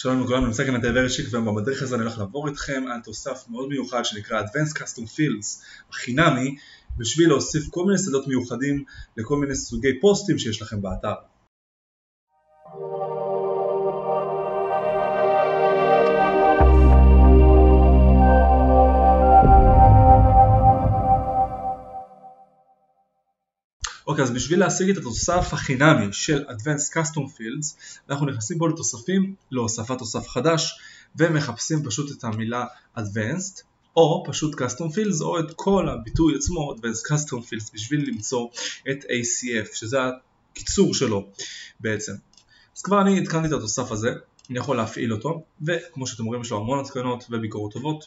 שלום לכולם, נמצא כאן נתיבי רשיק ובדרך הזה אני הולך לעבור איתכם על תוסף מאוד מיוחד שנקרא Advanced Custom Fields החינמי בשביל להוסיף כל מיני שדות מיוחדים לכל מיני סוגי פוסטים שיש לכם באתר. אוקיי, אז בשביל להשיג את התוסף החינמי של Advanced Custom Fields, אנחנו נכנסים פה לתוספים, להוספת תוסף חדש, ומחפשים פשוט את המילה Advanced, או פשוט Custom Fields, או את כל הביטוי עצמו, Advanced Custom Fields, בשביל למצוא את ACF, שזה הקיצור שלו בעצם. אז כבר אני התקנתי את התוסף הזה, אני יכול להפעיל אותו, וכמו שאתם רואים יש לו המון התקנות וביקורות טובות,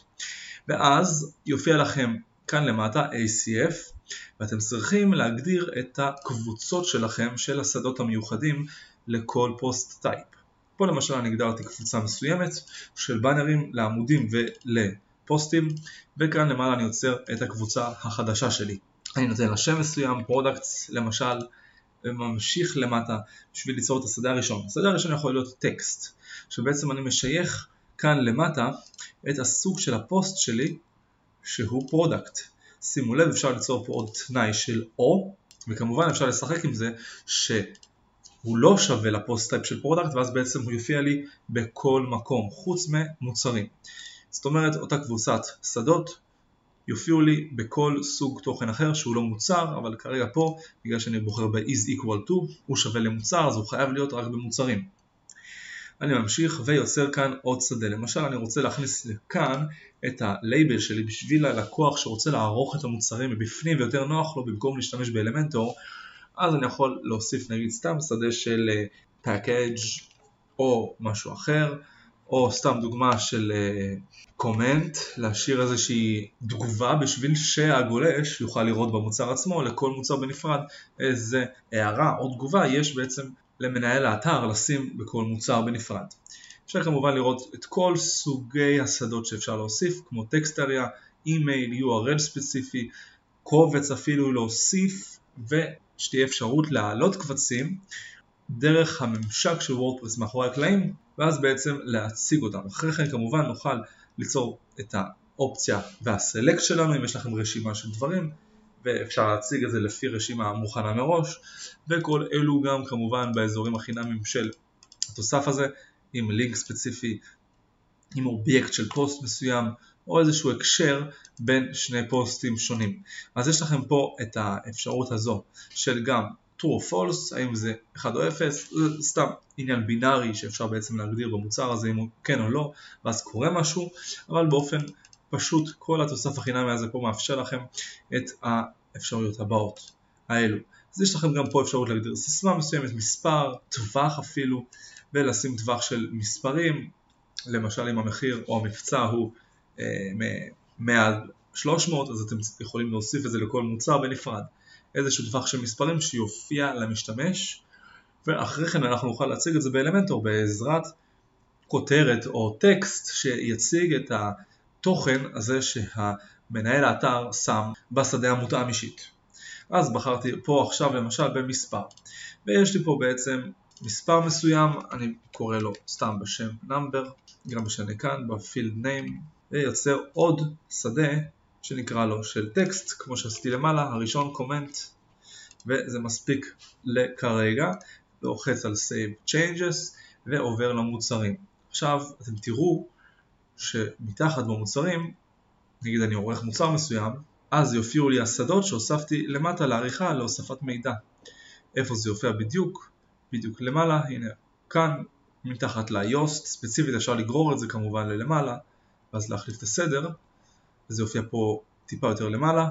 ואז יופיע לכם כאן למטה ACF ואתם צריכים להגדיר את הקבוצות שלכם של השדות המיוחדים לכל post type. פה למשל אני הגדרתי קבוצה מסוימת של באנרים לעמודים ולפוסטים וכאן למעלה אני יוצר את הקבוצה החדשה שלי. אני נותן לה שם מסוים, products למשל, וממשיך למטה בשביל ליצור את השדה הראשון. השדה הראשון יכול להיות טקסט, שבעצם אני משייך כאן למטה את הסוג של הפוסט שלי שהוא product. שימו לב אפשר ליצור פה עוד תנאי של או וכמובן אפשר לשחק עם זה שהוא לא שווה ל post type של product ואז בעצם הוא יופיע לי בכל מקום חוץ ממוצרים. זאת אומרת אותה קבוצת שדות יופיעו לי בכל סוג תוכן אחר שהוא לא מוצר אבל כרגע פה בגלל שאני בוחר ב-is equal to הוא שווה למוצר אז הוא חייב להיות רק במוצרים. אני ממשיך ויוצר כאן עוד שדה. למשל אני רוצה להכניס לכאן את הלייבל שלי בשביל הלקוח שרוצה לערוך את המוצרים מבפנים ויותר נוח לו במקום להשתמש באלמנטור אז אני יכול להוסיף נגיד סתם שדה של package או משהו אחר או סתם דוגמה של קומנט, להשאיר איזושהי תגובה בשביל שהגולש יוכל לראות במוצר עצמו לכל מוצר בנפרד איזה הערה או תגובה יש בעצם למנהל האתר לשים בכל מוצר בנפרד. אפשר כמובן לראות את כל סוגי השדות שאפשר להוסיף כמו טקסטריה, אימייל, URL ספציפי, קובץ אפילו להוסיף ושתהיה אפשרות להעלות קבצים דרך הממשק של וורדפרס מאחורי הקלעים ואז בעצם להציג אותם. אחרי כן כמובן נוכל ליצור את האופציה וה select שלנו אם יש לכם רשימה של דברים ואפשר להציג את זה לפי רשימה מוכנה מראש וכל אלו גם כמובן באזורים החינמיים של התוסף הזה עם לינק ספציפי, עם אובייקט של פוסט מסוים או איזשהו הקשר בין שני פוסטים שונים. אז יש לכם פה את האפשרות הזו של גם true או false, האם זה 1 או 0, זה סתם עניין בינארי שאפשר בעצם להגדיר במוצר הזה אם הוא כן או לא, ואז קורה משהו, אבל באופן פשוט כל התוסף החינמי הזה פה מאפשר לכם את האפשרויות הבאות האלו. אז יש לכם גם פה אפשרות להגדיר סיסמה מסוימת, מספר, טווח אפילו, ולשים טווח של מספרים, למשל אם המחיר או המבצע הוא אה, מעל 300 אז אתם יכולים להוסיף את זה לכל מוצר בנפרד. איזשהו טווח של מספרים שיופיע למשתמש ואחרי כן אנחנו נוכל להציג את זה באלמנטור בעזרת כותרת או טקסט שיציג את התוכן הזה שהמנהל האתר שם בשדה המותאם אישית. אז בחרתי פה עכשיו למשל במספר ויש לי פה בעצם מספר מסוים, אני קורא לו סתם בשם number, גם משנה כאן בfield name ויוצר עוד שדה שנקרא לו של טקסט כמו שעשיתי למעלה, הראשון קומנט וזה מספיק לכרגע לוחץ על save changes ועובר למוצרים. עכשיו אתם תראו שמתחת במוצרים, נגיד אני עורך מוצר מסוים, אז יופיעו לי השדות שהוספתי למטה לעריכה להוספת מידע. איפה זה יופיע בדיוק? בדיוק למעלה, הנה כאן מתחת ליוסט, ספציפית אפשר לגרור את זה כמובן ללמעלה, ואז להחליף את הסדר, וזה יופיע פה טיפה יותר למעלה,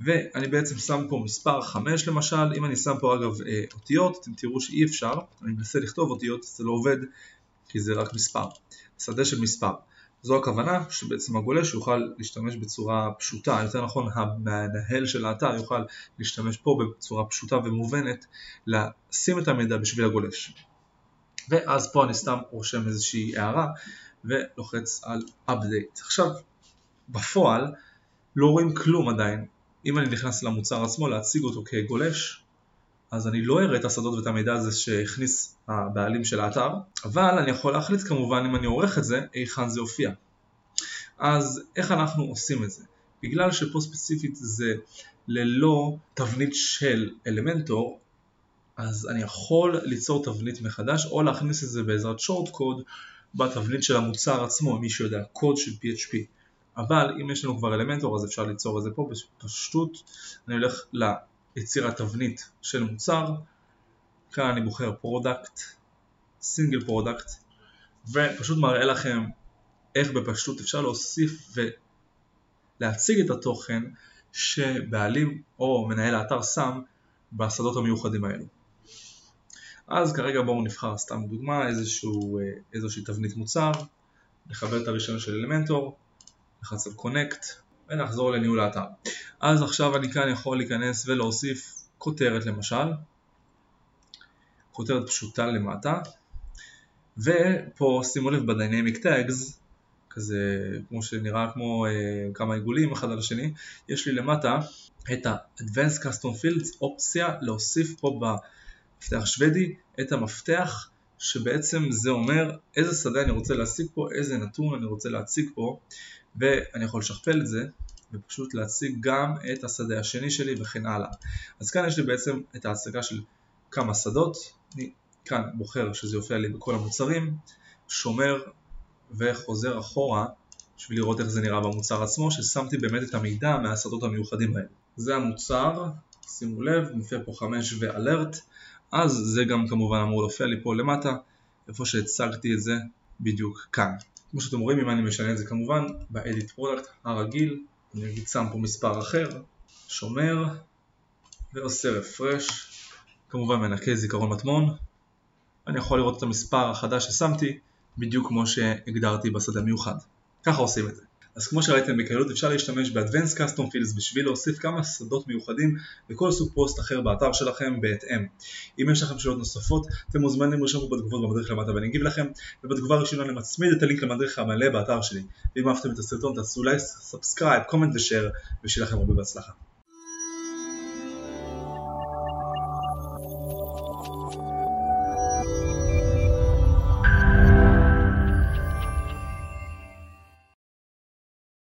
ואני בעצם שם פה מספר 5 למשל, אם אני שם פה אגב אה, אותיות, אתם תראו שאי אפשר, אני מנסה לכתוב אותיות, זה לא עובד, כי זה רק מספר, שדה של מספר. זו הכוונה שבעצם הגולש יוכל להשתמש בצורה פשוטה, יותר נכון המנהל של האתר יוכל להשתמש פה בצורה פשוטה ומובנת לשים את המידע בשביל הגולש. ואז פה אני סתם רושם איזושהי הערה ולוחץ על update. עכשיו בפועל לא רואים כלום עדיין. אם אני נכנס למוצר עצמו להציג אותו כגולש אז אני לא אראה את השדות ואת המידע הזה שהכניס הבעלים של האתר, אבל אני יכול להחליט כמובן אם אני עורך את זה, היכן זה יופיע. אז איך אנחנו עושים את זה? בגלל שפה ספציפית זה ללא תבנית של אלמנטור, אז אני יכול ליצור תבנית מחדש או להכניס את זה בעזרת שורט קוד בתבנית של המוצר עצמו, מי שיודע, קוד של PHP. אבל אם יש לנו כבר אלמנטור אז אפשר ליצור את זה פה בפשטות. אני הולך ליצירת תבנית של מוצר, כאן אני בוחר product, single product, ופשוט מראה לכם איך בפשטות אפשר להוסיף ולהציג את התוכן שבעלים או מנהל האתר שם בשדות המיוחדים האלו. אז כרגע בואו נבחר סתם דוגמה איזשהו, אה, איזושהי תבנית מוצר, נחבר את הרישיון של Elementor, נלחץ על connect ונחזור לניהול האתר. אז עכשיו אני כאן יכול להיכנס ולהוסיף כותרת למשל, כותרת פשוטה למטה, ופה שימו לב בדיינמיק טאגס, כזה כמו שנראה כמו אה, כמה עיגולים אחד על השני, יש לי למטה את ה-Advanced Custom Fields אופציה להוסיף פה במפתח שוודי את המפתח שבעצם זה אומר איזה שדה אני רוצה להציג פה, איזה נתון אני רוצה להציג פה ואני יכול לשכפל את זה ופשוט להציג גם את השדה השני שלי וכן הלאה. אז כאן יש לי בעצם את ההצגה של כמה שדות, אני כאן בוחר שזה יופיע לי בכל המוצרים, שומר וחוזר אחורה בשביל לראות איך זה נראה במוצר עצמו, ששמתי באמת את המידע מהשדות המיוחדים האלה. זה המוצר, שימו לב, מופיע פה 5 ואלרט, אז זה גם כמובן אמור להופיע לי פה למטה, איפה שהצגתי את זה בדיוק כאן. כמו שאתם רואים, אם אני משנה את זה כמובן, ב-edit product הרגיל, אני אגיד שם פה מספר אחר, שומר, ועושה refresh, כמובן מנקה זיכרון מטמון, אני יכול לראות את המספר החדש ששמתי, בדיוק כמו שהגדרתי בשדה מיוחד. ככה עושים את זה. אז כמו שראיתם בקלות אפשר להשתמש ב-Advanced Custom Fields בשביל להוסיף כמה שדות מיוחדים לכל סוג פוסט אחר באתר שלכם בהתאם. אם יש לכם שאלות נוספות אתם מוזמנים לרשום פה בתגובות במדריך למטה ואני אגיב לכם ובתגובה הראשונה אני מצמיד את הלינק למדריך המלא באתר שלי ואם אהבתם את הסרטון תעשו לייק, subscribe, comment ושאר ושיהיה לכם הרבה בהצלחה.